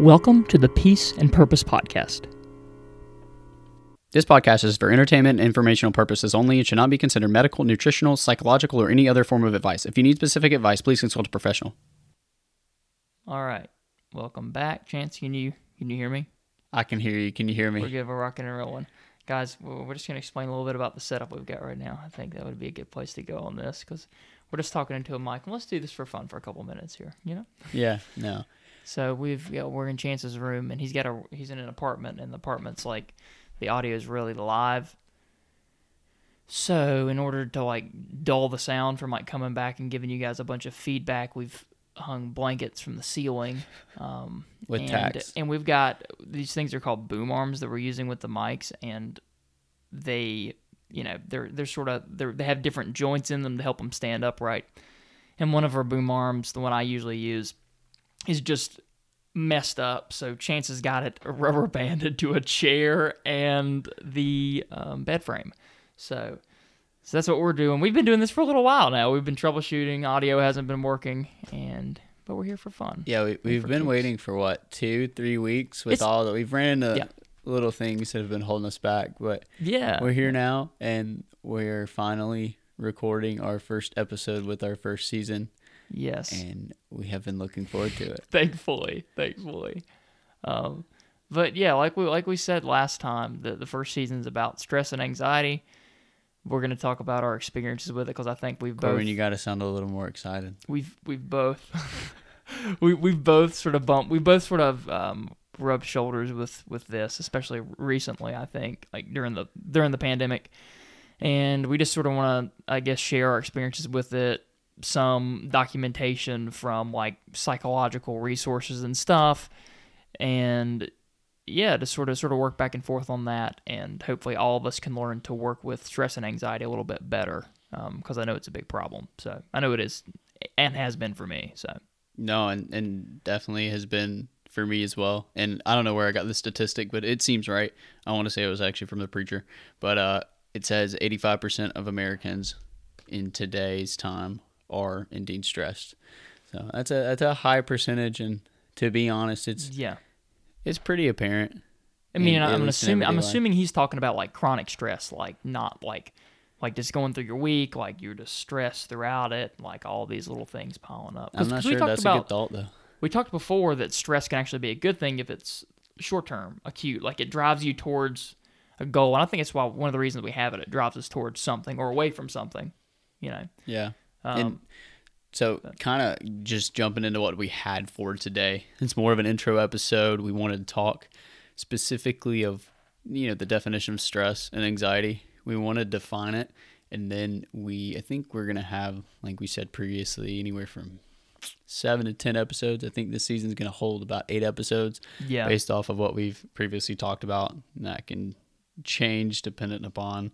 Welcome to the Peace and Purpose Podcast. This podcast is for entertainment and informational purposes only and should not be considered medical, nutritional, psychological, or any other form of advice. If you need specific advice, please consult a professional. All right, welcome back. Chance, can you can you hear me? I can hear you. Can you hear me? We're me? good. We're rocking and rolling, guys. We're just gonna explain a little bit about the setup we've got right now. I think that would be a good place to go on this because we're just talking into a mic. And let's do this for fun for a couple minutes here. You know. Yeah, no. So we've yeah, we're in Chance's room, and he's got a he's in an apartment, and the apartment's like the audio is really live. So in order to like dull the sound from like coming back and giving you guys a bunch of feedback, we've hung blankets from the ceiling. Um, With and, tacks. and we've got these things are called boom arms that we're using with the mics, and they you know they're they're sort of they they have different joints in them to help them stand upright. And one of our boom arms, the one I usually use, is just messed up. So Chance has got it rubber banded to a chair and the um, bed frame. So, so that's what we're doing. We've been doing this for a little while now. We've been troubleshooting. Audio hasn't been working, and but we're here for fun. Yeah, we, we've been waiting for what, two, three weeks with It's- all that. We've ran into Yeah. little things that have been holding us back, but Yeah. we're here now and we're finally recording our first episode with our first season, Yes. and we have been looking forward to it. thankfully, thankfully. Um, but yeah, like we like we said last time, the the first season's about stress and anxiety. We're gonna talk about our experiences with it because I think we've both Corbin, you got to sound a little more excited. we've we've both we we've both sort of bumped we both sort of um, rubbed shoulders with with this, especially recently. I think like during the during the pandemic, and we just sort of want to I guess share our experiences with it, some documentation from like psychological resources and stuff, and yeah, to sort of sort of work back and forth on that, and hopefully all of us can learn to work with stress and anxiety a little bit better, because I know it's a big problem. So I know it is and has been for me. So No, and, and definitely has been for me as well. And I don't know where I got the statistic, but it seems right. I want to say it was actually from the preacher, but uh, it says 85% of Americans in today's time are indeed stressed. So that's a that's a high percentage, and to be honest, it's yeah, it's pretty apparent. I mean, in- I'm in assuming I'm life. assuming he's talking about like chronic stress, like not like like just going through your week, like you're just stressed throughout it, like all these little things piling up. I'm not sure that's about a good thought though. we talked before that stress can actually be a good thing if it's short term, acute, like it drives you towards a goal. And I think it's why one of the reasons we have it. It drives us towards something or away from something. You know. Yeah. Um, And so, kind of just jumping into what we had for today. It's more of an intro episode. We wanted to talk specifically of you know the definition of stress and anxiety. We want to define it, and then we I think we're gonna have like we said previously anywhere from seven to ten episodes. I think this season's gonna hold about eight episodes yeah. based off of what we've previously talked about. And that can change dependent upon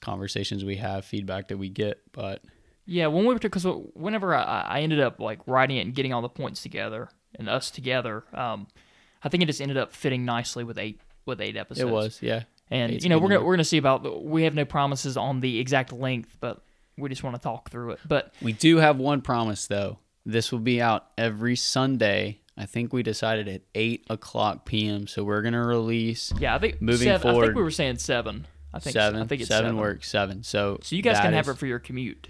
conversations we have, feedback that we get, but. Yeah, when we were because whenever I, I ended up like writing it and getting all the points together and us together, um, I think it just ended up fitting nicely with eight with eight episodes. It was, yeah. and Eight's you know we're gonna we're gonna see about we have no promises on the exact length, but we just want to talk through it. But We do have one promise though. This will be out every Sunday. I think we decided at eight o'clock p.m. So we're gonna release yeah, I think Moving seven, I think we were saying seven. I think seven. I think it's seven, seven, works. Seven. So So you guys can have is- it for your commute.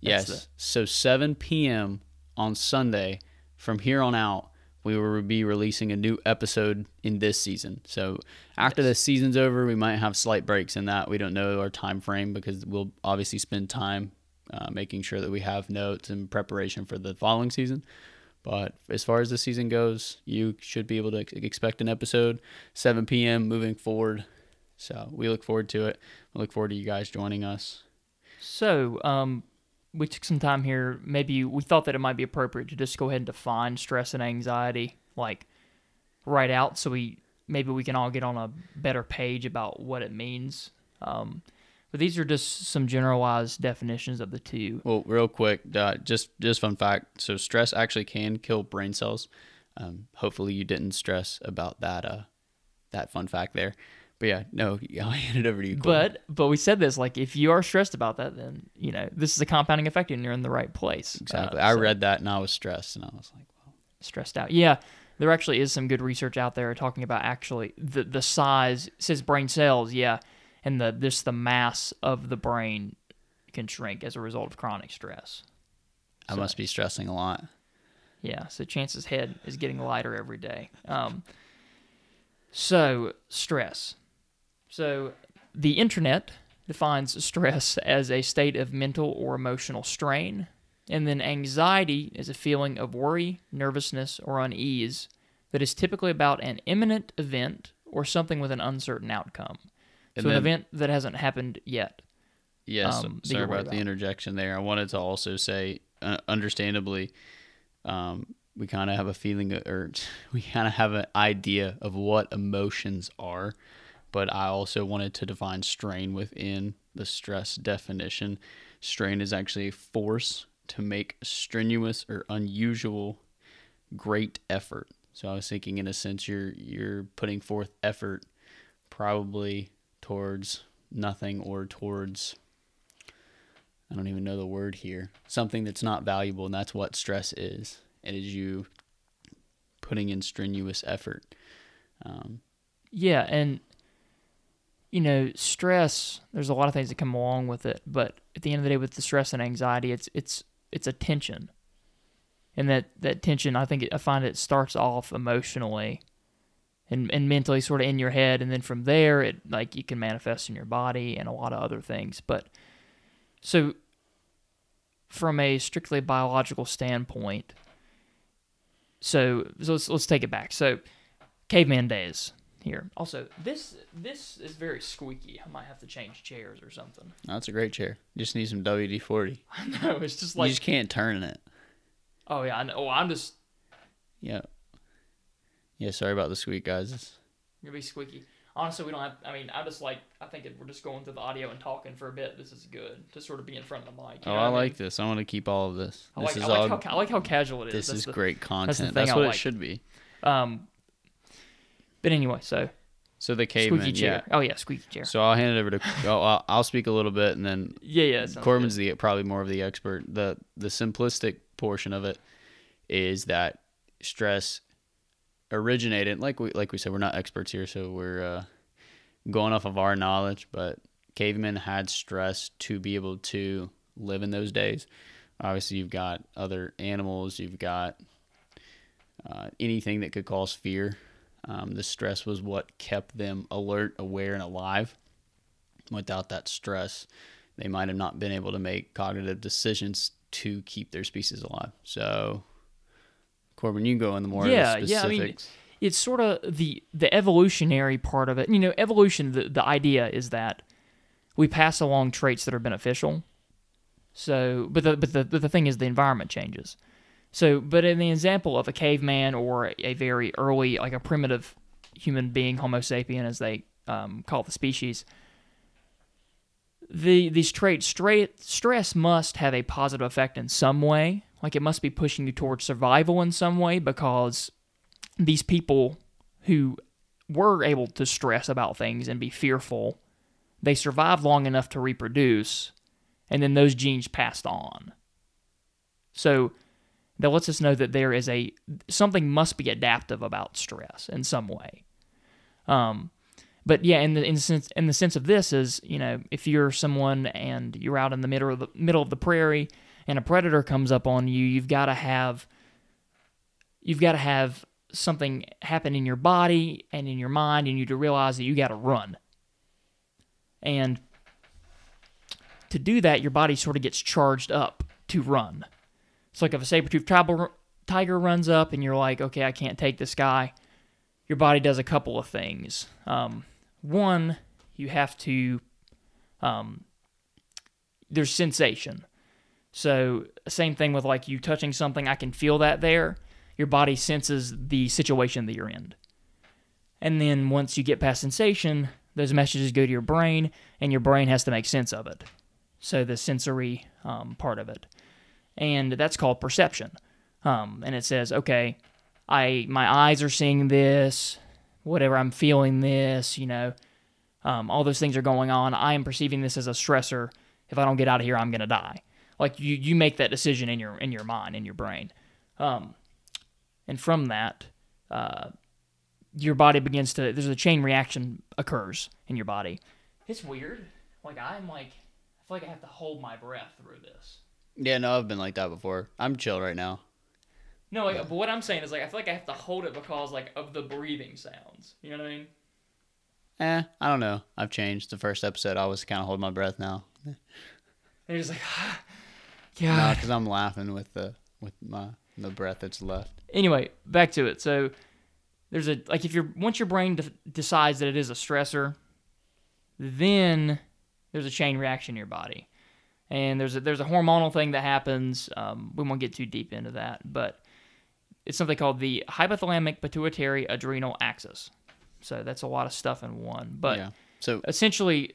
Yes. That's So seven p.m. on Sunday. From here on out, we will be releasing a new episode in this season. So after the season's over, we might have slight breaks in that. We don't know our time frame because we'll obviously spend time uh, making sure that we have notes in preparation for the following season. But as far as the season goes, you should be able to ex- expect an episode 7 p.m. moving forward. So we look forward to it. We look forward to you guys joining us. So, um, we took some time here. Maybe we thought that it might be appropriate to just go ahead and define stress and anxiety, like right out, so we maybe we can all get on a better page about what it means. Um, but these are just some generalized definitions of the two. Well, real quick, uh, just just fun fact. So stress actually can kill brain cells. Um, hopefully, you didn't stress about that uh, that fun fact there. But yeah, no, I'll hand it over to you. Corbin. But but we said this like if you are stressed about that, then you know this is a compounding effect, and you're in the right place. exactly, Uh, I so- read that and I was stressed, and I was like, well, stressed out. Yeah, there actually is some good research out there talking about actually the the size it says brain cells, yeah, and the this the mass of the brain can shrink as a result of chronic stress. I must be stressing a lot. Yeah, so Chance's head is getting lighter every day. Um, so stress. So the internet defines stress as a state of mental or emotional strain, and then anxiety is a feeling of worry, nervousness, or unease that is typically about an imminent event or something with an uncertain outcome. And so an event that hasn't happened yet. Yes, um, sorry you're about the interjection there. I wanted to also say, uh, understandably, um, we kind of have a feeling, or we kind of have an idea of what emotions are, but I also wanted to define strain within the stress definition. Strain is actually a force to make strenuous or unusual great effort. So I was thinking, in a sense, you're you're putting forth effort, probably towards nothing or towards I don't even know the word here. Something that's not valuable, and that's what stress is. It is you putting in strenuous effort. Um, Yeah, and you know, stress. There's a lot of things that come along with it, but at the end of the day, with the stress and anxiety, it's it's it's a tension, and that that tension, I think, it, I find it starts off emotionally, and and mentally, sort of in your head, and then from there, it like you can manifest in your body and a lot of other things. But so, from a strictly biological standpoint, so so let's let's take it back. So, caveman days here. Also, this this is very squeaky. I might have to change chairs or something. that's a great chair. You just need some WD forty. no, it's just like You just can't turn it. oh yeah, I know. Oh, I'm just Yeah. Yeah. Sorry about the squeak, guys. It's- gonna be squeaky. Honestly, we don't have. I mean, I just like. I think if we're just going through the audio and talking for a bit, this is good to sort of be in front of the mic. oh, know I what like mean? this. I want to keep all of this. I This like, is I like all. how I like how casual it is. this That's is the- great content. That's, I what like. it should be. Um, but anyway, so So the caveman. squeaky chair. Yeah. Oh yeah, squeaky chair. So I'll hand it over to. oh, I'll, I'll speak a little bit, and then yeah, yeah. Corbin's the probably more of the expert. the The simplistic portion of it is that stress originated, like we like we said, we're not experts here, so we're uh, going off of our knowledge. But cavemen had stress to be able to live in those days. Obviously, you've got other animals, you've got uh, anything that could cause fear. Um, the stress was what kept them alert, aware, and alive. Without that stress, they might have not been able to make cognitive decisions to keep their species alive. So, Corbin, you go in the more Yeah, the yeah, I mean, it's sort of the the evolutionary part of it. You know, evolution. The the idea is that we pass along traits that are beneficial. So, but the but the but the thing is, the environment changes. So, but in the example of a caveman or a very early, like a primitive human being, Homo sapien, as they um, call the species, the these traits, straight stress must have a positive effect in some way. Like it must be pushing you towards survival in some way because these people who were able to stress about things and be fearful, they survived long enough to reproduce, and then those genes passed on. So that lets us know that there is a something must be adaptive about stress in some way. Um, but yeah, in the in the sense in the sense of this is you know if you're someone and you're out in the middle of the middle of the prairie and a predator comes up on you, you've got to have you've got to have something happen in your body and in your mind, and you to realize that you got to run. And to do that, your body sort of gets charged up to run. It's like if a saber-toothed tiger runs up and you're like, okay, I can't take this guy. Your body does a couple of things. Um, one, you have to. Um, there's sensation. So same thing with like you touching something, I can feel that there. Your body senses the situation that you're in. And then once you get past sensation, those messages go to your brain, and your brain has to make sense of it. So the sensory um, part of it, and that's called perception. Um, and it says, okay, I my eyes are seeing this, whatever I'm feeling this, you know, um, all those things are going on. I am perceiving this as a stressor. If I don't get out of here, I'm gonna die. Like you, you make that decision in your in your mind, in your brain, um, and from that, uh, your body begins to there's a chain reaction occurs in your body. It's weird. Like I'm like I feel like I have to hold my breath through this. Yeah, no, I've been like that before. I'm chill right now. No, like, but what I'm saying is like I feel like I have to hold it because like of the breathing sounds. You know what I mean? Eh, I don't know. I've changed. The first episode, I was kind of holding my breath now. And you're just like, No, yeah. because I'm laughing with the with my the breath that's left. Anyway, back to it. So there's a like if you're once your brain de- decides that it is a stressor, then there's a chain reaction in your body, and there's a there's a hormonal thing that happens. Um, we won't get too deep into that, but it's something called the hypothalamic pituitary adrenal axis. So that's a lot of stuff in one, but yeah. So essentially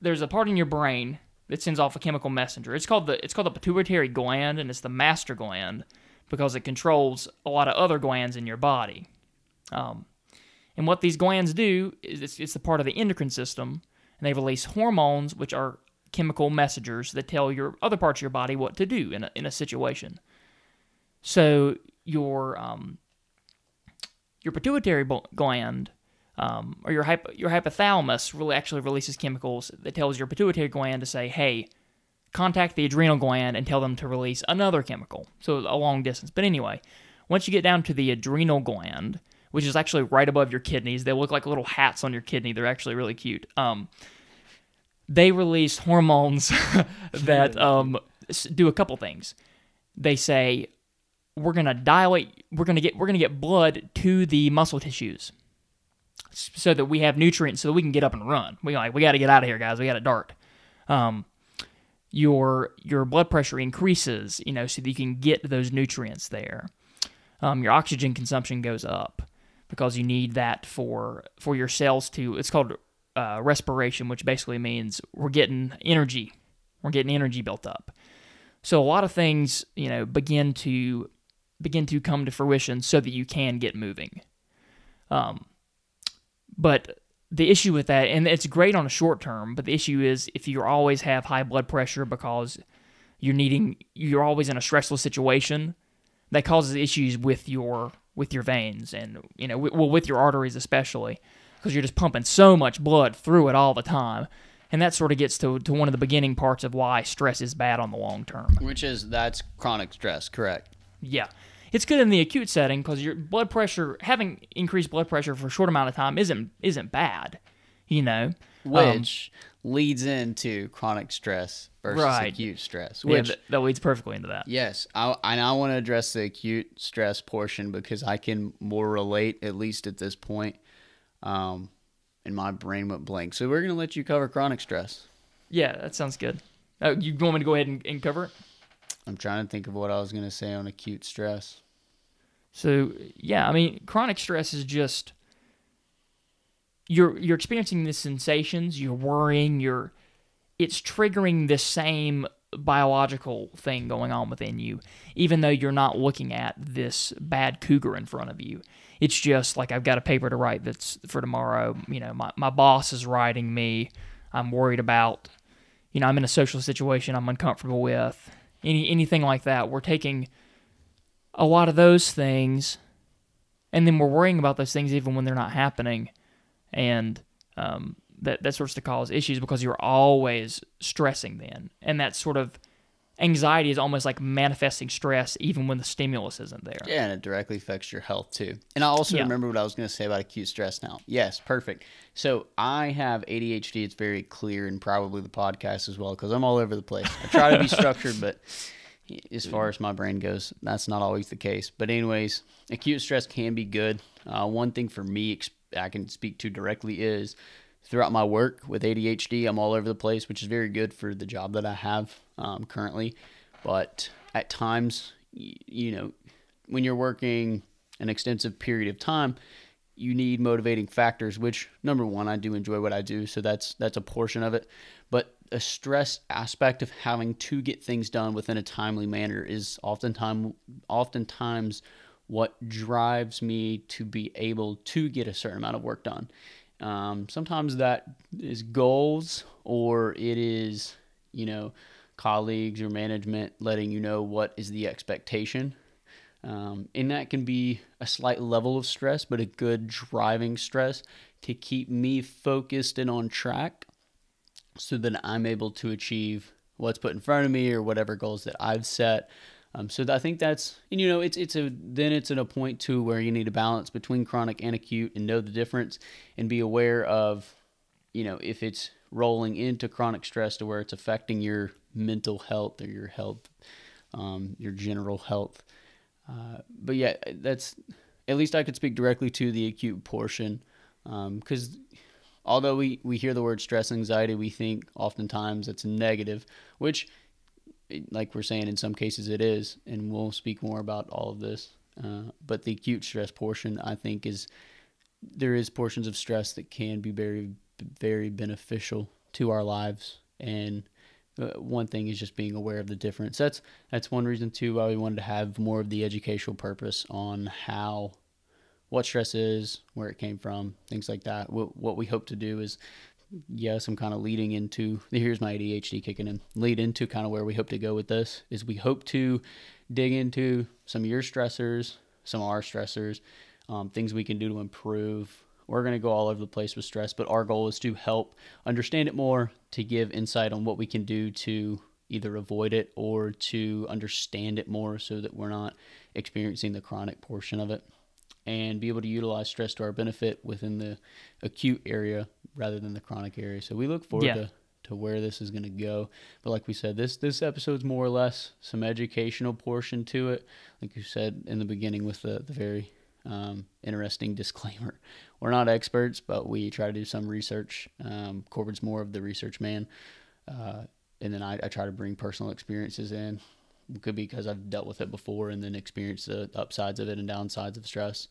there's a part in your brain that sends off a chemical messenger. It's called the it's called the pituitary gland and it's the master gland because it controls a lot of other glands in your body. Um, and what these glands do is it's, it's the part of the endocrine system and they release hormones which are chemical messengers that tell your other parts of your body what to do in a, in a situation. So your um, your pituitary gland um, or your hypo, your hypothalamus really actually releases chemicals that tells your pituitary gland to say, "Hey, contact the adrenal gland and tell them to release another chemical." So a long distance. But anyway, once you get down to the adrenal gland, which is actually right above your kidneys, they look like little hats on your kidney. They're actually really cute. Um, they release hormones that um, do a couple things. They say we're gonna dilate, we're gonna get, we're gonna get blood to the muscle tissues so that we have nutrients so that we can get up and run. We like we got to get out of here, guys. We got to dart. Um, your your blood pressure increases, you know, so that you can get those nutrients there. Um, your oxygen consumption goes up because you need that for for your cells to. It's called uh, respiration, which basically means we're getting energy. We're getting energy built up. So a lot of things, you know, begin to begin to come to fruition so that you can get moving. Um, but the issue with that, and it's great on a short term, but the issue is if you always have high blood pressure because you're needing, you're always in a stressful situation, that causes issues with your with your veins and you know, wi- well, with your arteries especially, because you're just pumping so much blood through it all the time, and that sort of gets to to one of the beginning parts of why stress is bad on the long term. which is that's chronic stress, correct? Yeah. It's good in the acute setting because your blood pressure, having increased blood pressure for a short amount of time, isn't isn't bad. You know, Um, Which leads into chronic stress versus Right. acute stress. yeah, Which that, that leads perfectly into that. Yes, I and I want to address the acute stress portion because I can more relate, at least at this point. Um, and my brain went blank. So we're gonna let you cover chronic stress. Yeah, that sounds good. Uh, you want me to go ahead and, and cover it? I'm trying to think of what I was gonna say on acute stress. So yeah, I mean, chronic stress is just you're you're experiencing the sensations, you're worrying, you're it's triggering the same biological thing going on within you, even though you're not looking at this bad cougar in front of you. It's just like I've got a paper to write that's for tomorrow. You know, my, my boss is writing me. I'm worried about, you know, I'm in a social situation I'm uncomfortable with. Any anything like that. We're taking a lot of those things, and then we're worrying about those things even when they're not happening, and um, that that starts to cause issues because you're always stressing then, and that sort of anxiety is almost like manifesting stress even when the stimulus isn't there. Yeah, and it directly affects your health too. And I also Yeah. remember what I was going to say about acute stress now. Yes, perfect. So I have ADHD. It's very clear, and probably the podcast as well, because I'm all over the place. I try to be structured, but as far as my brain goes, that's not always the case. But anyways, acute stress can be good. Uh, one thing for me, I can speak to directly is throughout my work with ADHD, I'm all over the place, which is very good for the job that I have um, currently. But at times, y- you know, when you're working an extensive period of time, you need motivating factors. Which number one, I do enjoy what I do, so that's that's a portion of it. But a stress aspect of having to get things done within a timely manner is oftentimes oftentimes what drives me to be able to get a certain amount of work done. Um, sometimes that is goals or it is, you know, colleagues or management letting you know what is the expectation. Um, and that can be a slight level of stress, but a good driving stress to keep me focused and on track so that I'm able to achieve what's put in front of me or whatever goals that I've set. Um, so I think that's and you know it's it's a then it's at a point too where you need a balance between chronic and acute and know the difference and be aware of you know if it's rolling into chronic stress to where it's affecting your mental health or your health, um, your general health. Uh, but yeah, that's at least I could speak directly to the acute portion because um, although we, we hear the word stress anxiety, we think oftentimes it's negative, which, like we're saying, in some cases it is, and we'll speak more about all of this. Uh, but the acute stress portion, I think, is there is portions of stress that can be very, very beneficial to our lives, and uh, one thing is just being aware of the difference. That's that's one reason too why we wanted to have more of the educational purpose on how what stress is, where it came from, things like that. What, what we hope to do is, yes, I'm kind of leading into here's my ADHD kicking in. Lead into kind of where we hope to go with this is we hope to dig into some of your stressors, some of our stressors, um, things we can do to improve. We're going to go all over the place with stress, but our goal is to help understand it more, to give insight on what we can do to either avoid it or to understand it more so that we're not experiencing the chronic portion of it and be able to utilize stress to our benefit within the acute area rather than the chronic area. So we look forward yeah. to, to where this is going to go. But like we said, this this episode's more or less some educational portion to it. Like you said in the beginning with the, the very um, interesting disclaimer. We're not experts, but we try to do some research. Um, Corbin's more of the research man. Uh, and then I, I try to bring personal experiences in could be because I've dealt with it before and then experienced the upsides of it and downsides of stress.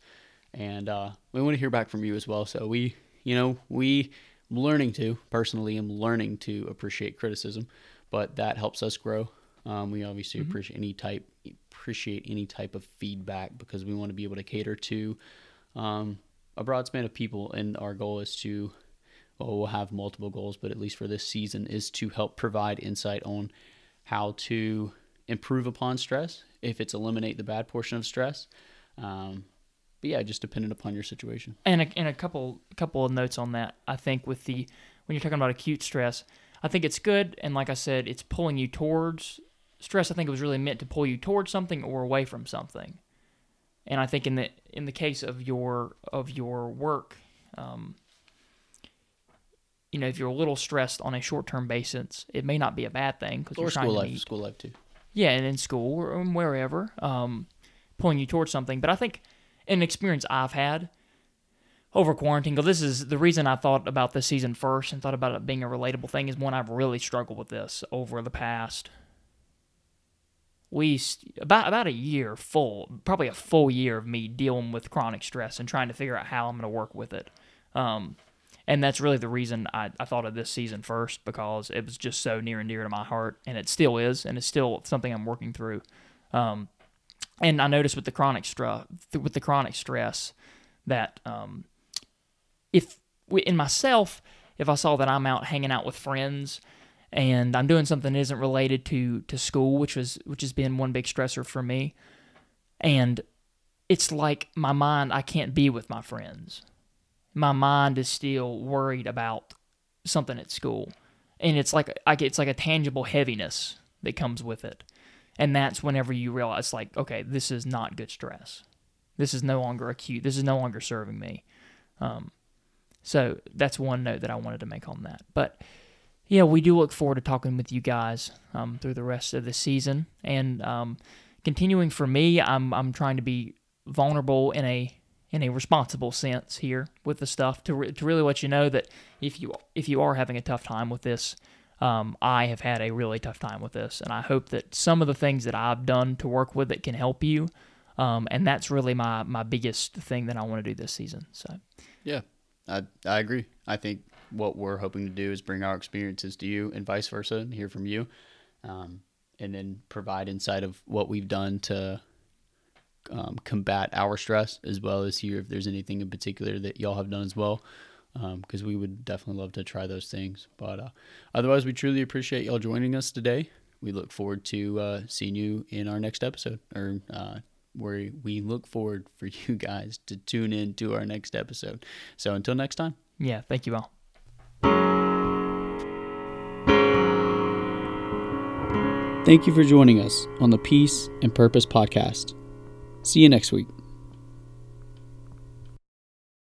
And uh, we want to hear back from you as well. So we, you know, we I'm learning to personally am learning to appreciate criticism, but that helps us grow. Um, we obviously mm-hmm. appreciate any type appreciate any type of feedback because we want to be able to cater to um, a broad span of people, and our goal is to well, we'll have multiple goals, but at least for this season is to help provide insight on how to improve upon stress if it's eliminate the bad portion of stress. Um, but yeah, just dependent upon your situation. And a, and a couple couple of notes on that. I think with the when you're talking about acute stress, I think it's good. And like I said, it's pulling you towards stress. I think it was really meant to pull you towards something or away from something. And I think in the in the case of your of your work, um, you know, if you're a little stressed on a short term basis, it may not be a bad thing because you're trying to life, meet. school life too yeah, and in school or wherever, um, pulling you towards something. But I think an experience I've had over quarantine, because this is the reason I thought about this season first and thought about it being a relatable thing, is one I've really struggled with this over the past we about about a year full, probably a full year of me dealing with chronic stress and trying to figure out how I'm going to work with it. Um, and that's really the reason I, I thought of this season first because it was just so near and dear to my heart, and it still is, and it's still something I'm working through. Um, and I noticed with the chronic stress, with the chronic stress, that um, if in myself, if I saw that I'm out hanging out with friends and I'm doing something that isn't related to to school, which was which has been one big stressor for me, and it's like my mind I can't be with my friends my mind is still worried about something at school, and it's like I it's like a tangible heaviness that comes with it, and that's whenever you realize like, okay, this is not good stress. This is no longer acute. This is no longer serving me. Um, so that's one note that I wanted to make on that. But yeah, we do look forward to talking with you guys um, through the rest of the season and um, continuing for me. I'm I'm trying to be vulnerable in a in a responsible sense here with the stuff to, re- to really let you know that if you if you are having a tough time with this, um, I have had a really tough time with this, and I hope that some of the things that I've done to work with it can help you. Um, and that's really my my biggest thing that I want to do this season. So, yeah, I I agree. I think what we're hoping to do is bring our experiences to you, and vice versa, and hear from you, um, and then provide insight of what we've done to um, combat our stress as well as hear if there's anything in particular that y'all have done as well. Because um, we would definitely love to try those things. But uh, otherwise we truly appreciate y'all joining us today. We look forward to uh, seeing you in our next episode or uh, where we look forward for you guys to tune in to our next episode. So until next time. Yeah thank you all. Thank you for joining us on the Peace and Purpose Podcast. See you next week.